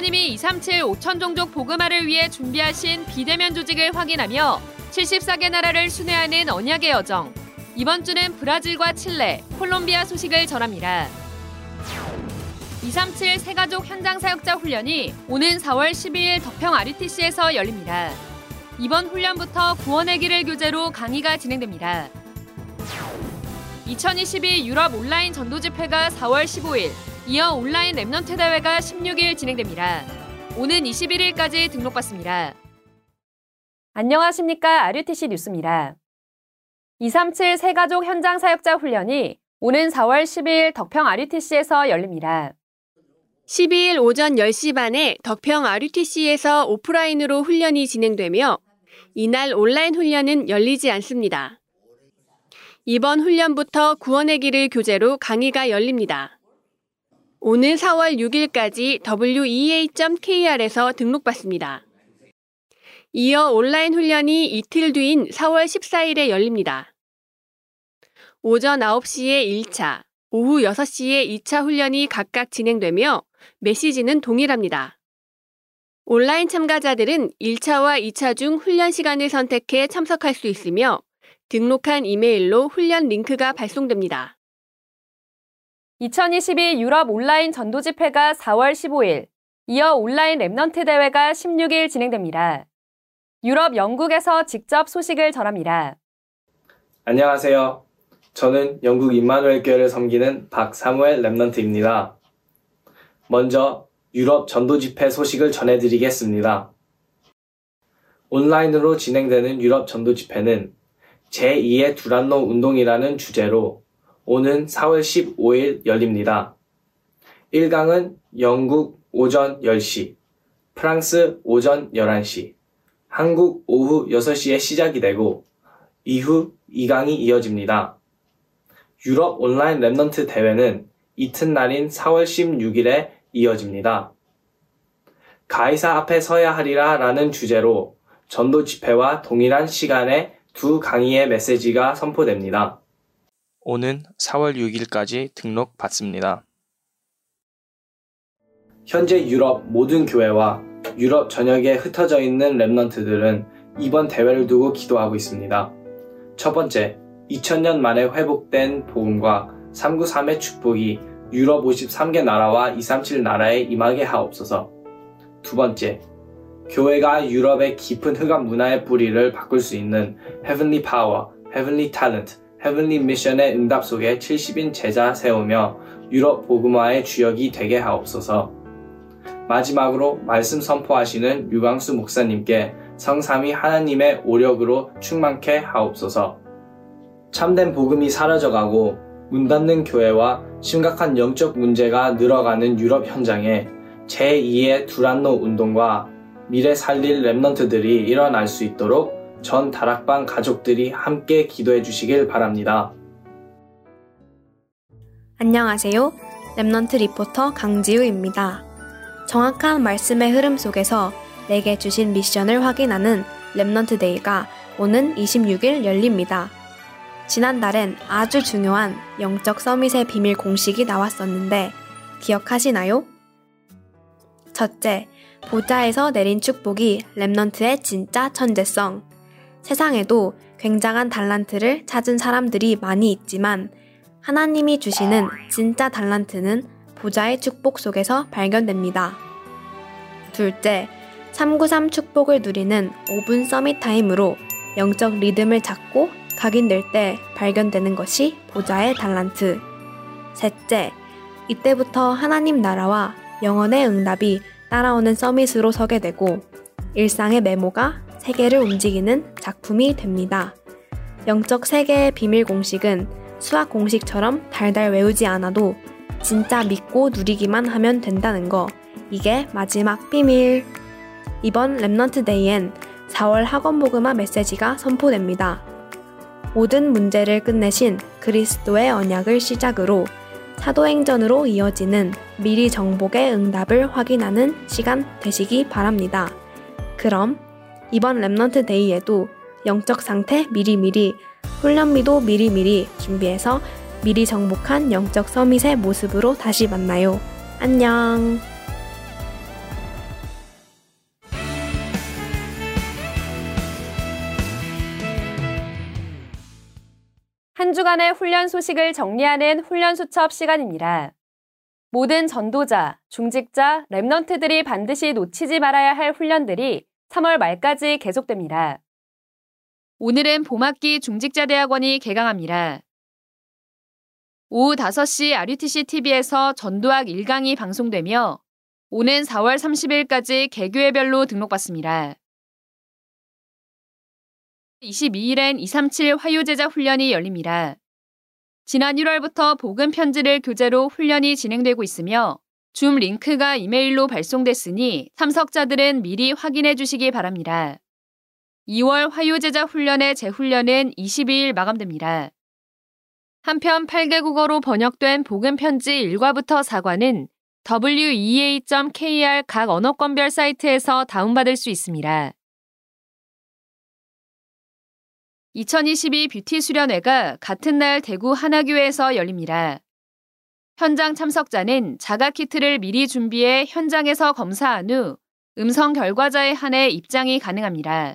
하나님이 237 5천 종족 복음화를 위해 준비하신 비대면 조직을 확인하며 74개 나라를 순회하는 언약의 여정. 이번 주는 브라질과 칠레, 콜롬비아 소식을 전합니다. 237 세가족 현장 사역자 훈련이 오는 4월 12일 덕평 RUTC에서 열립니다. 이번 훈련부터 구원의 길을 교재로 강의가 진행됩니다. 2022 유럽 온라인 전도 집회가 4월 15일, 이어 온라인 Remnant 대회가 16일 진행됩니다. 오는 21일까지 등록받습니다. 안녕하십니까. RUTC 뉴스입니다. 237 새가족 현장 사역자 훈련이 오는 4월 12일 덕평 RUTC에서 열립니다. 12일 오전 10시 반에 덕평 RUTC에서 오프라인으로 훈련이 진행되며 이날 온라인 훈련은 열리지 않습니다. 이번 훈련부터 구원의 길을 교재로 강의가 열립니다. 오늘 4월 6일까지 wea.kr에서 등록받습니다. 이어 온라인 훈련이 이틀 뒤인 4월 14일에 열립니다. 오전 9시에 1차, 오후 6시에 2차 훈련이 각각 진행되며 메시지는 동일합니다. 온라인 참가자들은 1차와 2차 중 훈련 시간을 선택해 참석할 수 있으며 등록한 이메일로 훈련 링크가 발송됩니다. 2022 유럽 온라인 전도 집회가 4월 15일, 이어 온라인 Remnant 대회가 16일 진행됩니다. 유럽 영국에서 직접 소식을 전합니다. 안녕하세요. 저는 영국 임마누엘 교회를 섬기는 박사무엘 Remnant입니다. 먼저 유럽 전도 집회 소식을 전해드리겠습니다. 온라인으로 진행되는 유럽 전도 집회는 제2의 두란노 운동이라는 주제로 오는 4월 15일 열립니다. 1강은 영국 오전 10시, 프랑스 오전 11시, 한국 오후 6시에 시작이 되고 이후 2강이 이어집니다. 유럽 온라인 Remnant 대회는 이튿날인 4월 16일에 이어집니다. 가이사 앞에 서야 하리라 라는 주제로 전도 집회와 동일한 시간에 두 강의의 메시지가 선포됩니다. 오는 4월 6일까지 등록 받습니다. 현재 유럽 모든 교회와 유럽 전역에 흩어져 있는 랩넌트들은 이번 대회를 두고 기도하고 있습니다. 첫 번째, 2000년 만에 회복된 복음과 393의 축복이 유럽 53개 나라와 237 나라에 임하게 하옵소서. 두 번째, 교회가 유럽의 깊은 흑암 문화의 뿌리를 바꿀 수 있는 Heavenly Power, Heavenly Talent, Heavenly Mission의 응답 속에 70인 제자 세우며 유럽 복음화의 주역이 되게 하옵소서. 마지막으로 말씀 선포하시는 유광수 목사님께 성삼위 하나님의 오력으로 충만케 하옵소서. 참된 복음이 사라져가고 문 닫는 교회와 심각한 영적 문제가 늘어가는 유럽 현장에 제2의 두란노 운동과 미래 살릴 Remnant들이 일어날 수 있도록 전 다락방 가족들이 함께 기도해 주시길 바랍니다. 안녕하세요. Remnant 리포터 강지우입니다. 정확한 말씀의 흐름 속에서 내게 주신 미션을 확인하는 Remnant Day가 오는 26일 열립니다. 지난달엔 아주 중요한 영적 summit의 비밀 공식이 나왔었는데 기억하시나요? 첫째, 보좌에서 내린 축복이 Remnant의 진짜 천재성. 세상에도 굉장한 달란트를 찾은 사람들이 많이 있지만 하나님이 주시는 진짜 달란트는 보좌의 축복 속에서 발견됩니다. 둘째, 393 축복을 누리는 5분 summit time으로 영적 리듬을 찾고 각인될 때 발견되는 것이 보좌의 달란트. 셋째, 이때부터 하나님 나라와 영원의 응답이 따라오는 summit으로 서게 되고 일상의 메모가 세계를 움직이는 작품이 됩니다. 영적 세계의 비밀 공식은 수학 공식처럼 달달 외우지 않아도 진짜 믿고 누리기만 하면 된다는 거. 이게 마지막 비밀. 이번 Remnant Day엔 4월 학원 복음화 메시지가 선포됩니다. 모든 문제를 끝내신 그리스도의 언약을 시작으로 사도행전으로 이어지는 미리 정복의 응답을 확인하는 시간 되시기 바랍니다. 그럼 이번 Remnant Day에도 영적 상태 미리미리, 훈련비도 미리미리 준비해서 미리 정복한 영적 서밋의 모습으로 다시 만나요. 안녕! 한 주간의 훈련 소식을 정리하는 훈련 수첩 시간입니다. 모든 전도자, 중직자, 랩넌트들이 반드시 놓치지 말아야 할 훈련들이 3월 말까지 계속됩니다. 오늘은 봄학기 중직자대학원이 개강합니다. 오후 5시 RUTC TV에서 전도학 1강이 방송되며 오는 4월 30일까지 개교회별로 등록받습니다. 22일엔 237 화요제자 훈련이 열립니다. 지난 1월부터 복음 편지를 교재로 훈련이 진행되고 있으며 줌 링크가 이메일로 발송됐으니 참석자들은 미리 확인해 주시기 바랍니다. 2월 화요제자 훈련의 재훈련은 22일 마감됩니다. 한편 8개 국어로 번역된 복음 편지 1과부터 4과는 wea.kr 각 언어권별 사이트에서 다운받을 수 있습니다. 2022 뷰티 수련회가 같은 날 대구 하나교회에서 열립니다. 현장 참석자는 자가 키트를 미리 준비해 현장에서 검사한 후 음성 결과자에 한해 입장이 가능합니다.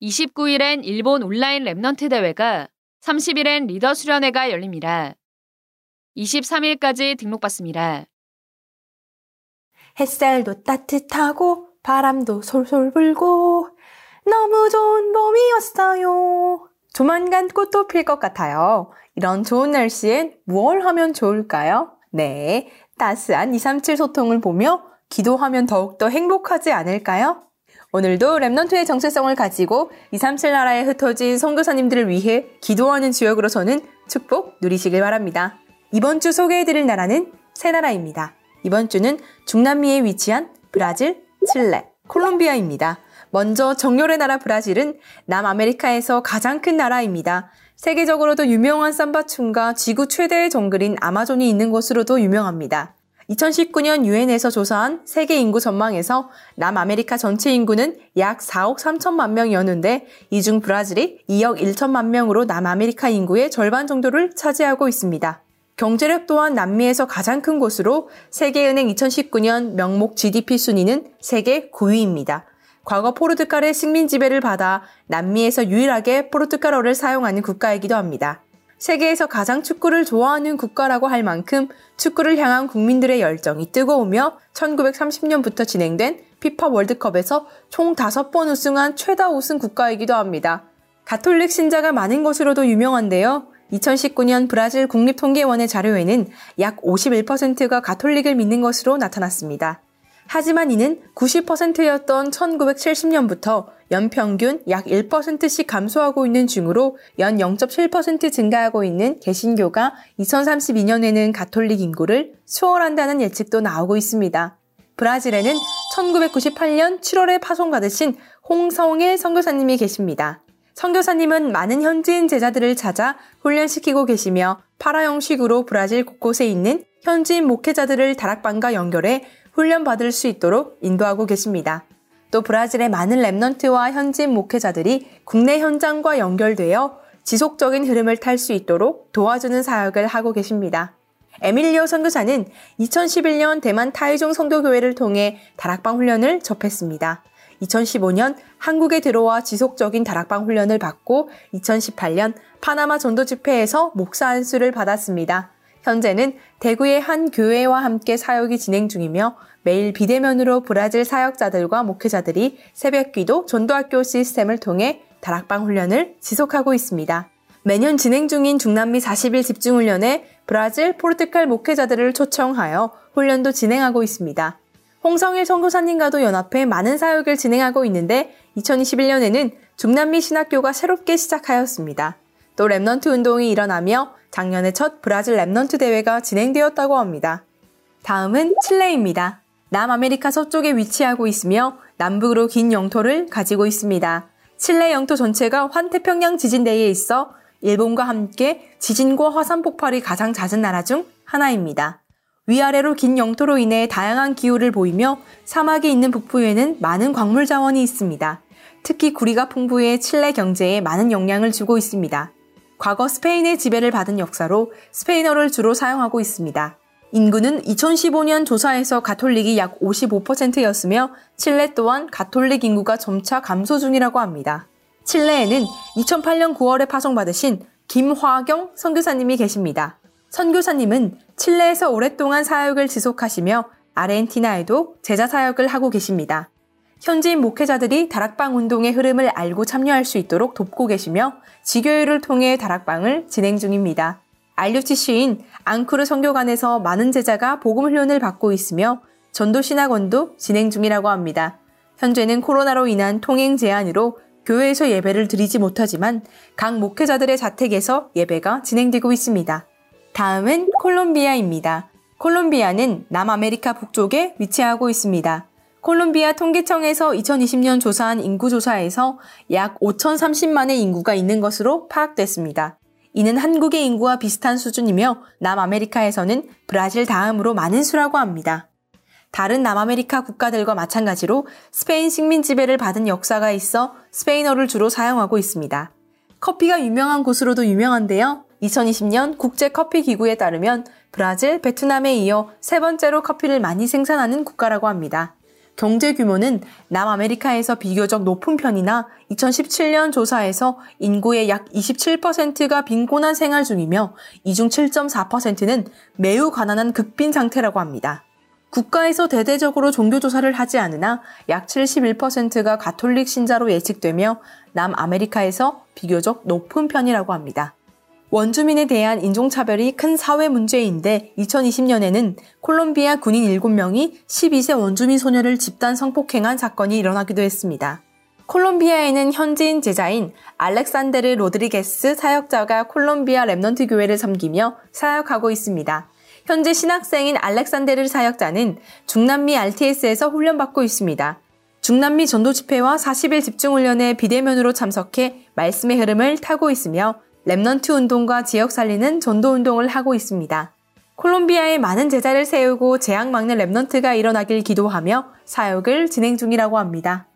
29일엔 일본 온라인 Remnant 대회가 30일엔 리더 수련회가 열립니다. 23일까지 등록받습니다. 햇살도 따뜻하고 바람도 솔솔 불고 너무 좋은 봄이었어요. 조만간 꽃도 필 것 같아요. 이런 좋은 날씨엔 무얼 하면 좋을까요? 네, 따스한 237 소통을 보며 기도하면 더욱더 행복하지 않을까요? 오늘도 랩넌트의 정체성을 가지고 237 나라에 흩어진 선교사님들을 위해 기도하는 지역으로 서는 축복 누리시길 바랍니다. 이번 주 소개해드릴 나라는 세 나라입니다. 이번 주는 중남미에 위치한 브라질, 칠레, 콜롬비아입니다. 먼저 정열의 나라 브라질은 남아메리카에서 가장 큰 나라입니다. 세계적으로도 유명한 삼바충과 지구 최대의 정글인 아마존이 있는 곳으로도 유명합니다. 2019년 유엔에서 조사한 세계 인구 전망에서 남아메리카 전체 인구는 약 4억 3천만 명이었는데 이 중 브라질이 2억 1천만 명으로 남아메리카 인구의 절반 정도를 차지하고 있습니다. 경제력 또한 남미에서 가장 큰 곳으로 세계은행 2019년 명목 GDP 순위는 세계 9위입니다. 과거 포르투갈의 식민 지배를 받아 남미에서 유일하게 포르투갈어를 사용하는 국가이기도 합니다. 세계에서 가장 축구를 좋아하는 국가라고 할 만큼 축구를 향한 국민들의 열정이 뜨거우며 1930년부터 진행된 피파 월드컵에서 총 5번 우승한 최다 우승 국가이기도 합니다. 가톨릭 신자가 많은 것으로도 유명한데요. 2019년 브라질 국립통계원의 자료에는 약 51%가 가톨릭을 믿는 것으로 나타났습니다. 하지만 이는 90%였던 1970년부터 연평균 약 1%씩 감소하고 있는 중으로 연 0.7% 증가하고 있는 개신교가 2032년에는 가톨릭 인구를 수월한다는 예측도 나오고 있습니다. 브라질에는 1998년 7월에 파송받으신 홍성일 선교사님이 계십니다. 선교사님은 많은 현지인 제자들을 찾아 훈련시키고 계시며 파라 형식으로 브라질 곳곳에 있는 현지인 목회자들을 다락방과 연결해 훈련받을 수 있도록 인도하고 계십니다. 또 브라질의 많은 랩넌트와 현지인 목회자들이 국내 현장과 연결되어 지속적인 흐름을 탈 수 있도록 도와주는 사역을 하고 계십니다. 에밀리오 선교사는 2011년 대만 타이종 성도교회를 통해 다락방 훈련을 접했습니다. 2015년 한국에 들어와 지속적인 다락방 훈련을 받고 2018년 파나마 전도 집회에서 목사 안수를 받았습니다. 현재는 대구의 한 교회와 함께 사역이 진행 중이며 매일 비대면으로 브라질 사역자들과 목회자들이 새벽기도 전도학교 시스템을 통해 다락방 훈련을 지속하고 있습니다. 매년 진행 중인 중남미 40일 집중훈련에 브라질, 포르투갈 목회자들을 초청하여 훈련도 진행하고 있습니다. 홍성일 선교사님과도 연합해 많은 사역을 진행하고 있는데 2021년에는 중남미 신학교가 새롭게 시작하였습니다. 또 Remnant 운동이 일어나며 작년에 첫 브라질 Remnant 대회가 진행되었다고 합니다. 다음은 칠레입니다. 남아메리카 서쪽에 위치하고 있으며 남북으로 긴 영토를 가지고 있습니다. 칠레 영토 전체가 환태평양 지진대에 있어 일본과 함께 지진과 화산 폭발이 가장 잦은 나라 중 하나입니다. 위아래로 긴 영토로 인해 다양한 기후를 보이며 사막이 있는 북부에는 많은 광물 자원이 있습니다. 특히 구리가 풍부해 칠레 경제에 많은 영향을 주고 있습니다. 과거 스페인의 지배를 받은 역사로 스페인어를 주로 사용하고 있습니다. 인구는 2015년 조사에서 가톨릭이 약 55%였으며 칠레 또한 가톨릭 인구가 점차 감소 중이라고 합니다. 칠레에는 2008년 9월에 파송받으신 김화경 선교사님이 계십니다. 선교사님은 칠레에서 오랫동안 사역을 지속하시며 아르헨티나에도 제자 사역을 하고 계십니다. 현지인 목회자들이 다락방 운동의 흐름을 알고 참여할 수 있도록 돕고 계시며 지교회를 통해 다락방을 진행 중입니다. RUTC인 앙쿠르 선교관에서 많은 제자가 복음 훈련을 받고 있으며 전도 신학원도 진행 중이라고 합니다. 현재는 코로나로 인한 통행 제한으로 교회에서 예배를 드리지 못하지만 각 목회자들의 자택에서 예배가 진행되고 있습니다. 다음은 콜롬비아입니다. 콜롬비아는 남아메리카 북쪽에 위치하고 있습니다. 콜롬비아 통계청에서 2020년 조사한 인구조사에서 약 5,030만의 인구가 있는 것으로 파악됐습니다. 이는 한국의 인구와 비슷한 수준이며 남아메리카에서는 브라질 다음으로 많은 수라고 합니다. 다른 남아메리카 국가들과 마찬가지로 스페인 식민 지배를 받은 역사가 있어 스페인어를 주로 사용하고 있습니다. 커피가 유명한 곳으로도 유명한데요. 2020년 국제커피기구에 따르면 브라질, 베트남에 이어 세 번째로 커피를 많이 생산하는 국가라고 합니다. 경제 규모는 남아메리카에서 비교적 높은 편이나 2017년 조사에서 인구의 약 27%가 빈곤한 생활 중이며 이중 7.4%는 매우 가난한 극빈 상태라고 합니다. 국가에서 대대적으로 종교조사를 하지 않으나 약 71%가 가톨릭 신자로 예측되며 남아메리카에서 비교적 높은 편이라고 합니다. 원주민에 대한 인종차별이 큰 사회 문제인데 2020년에는 콜롬비아 군인 7명이 12세 원주민 소녀를 집단 성폭행한 사건이 일어나기도 했습니다. 콜롬비아에는 현지인 제자인 알렉산데르 로드리게스 사역자가 콜롬비아 Remnant 교회를 섬기며 사역하고 있습니다. 현재 신학생인 알렉산데르 사역자는 중남미 RTS에서 훈련받고 있습니다. 중남미 전도 집회와 40일 집중훈련에 비대면으로 참석해 말씀의 흐름을 타고 있으며 Remnant 운동과 지역 살리는 전도 운동을 하고 있습니다. 콜롬비아에 많은 제자를 세우고 재앙 막는 Remnant가 일어나길 기도하며 사역을 진행 중이라고 합니다.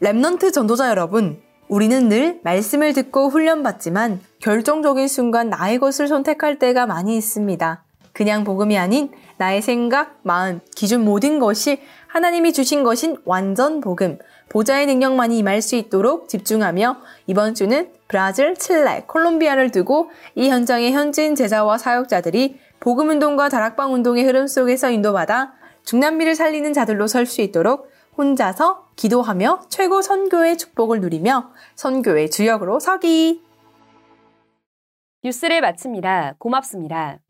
Remnant 전도자 여러분, 우리는 늘 말씀을 듣고 훈련받지만 결정적인 순간 나의 것을 선택할 때가 많이 있습니다. 그냥 복음이 아닌 나의 생각, 마음, 기준 모든 것이 하나님이 주신 것인 완전 복음, 보좌의 능력만이 임할 수 있도록 집중하며 이번 주는 브라질, 칠레, 콜롬비아를 두고 이 현장의 현지인 제자와 사역자들이 복음 운동과 다락방 운동의 흐름 속에서 인도받아 중남미를 살리는 자들로 설 수 있도록 혼자서 기도하며 최고 선교의 축복을 누리며 선교의 주역으로 서기. 뉴스를 마칩니다. 고맙습니다.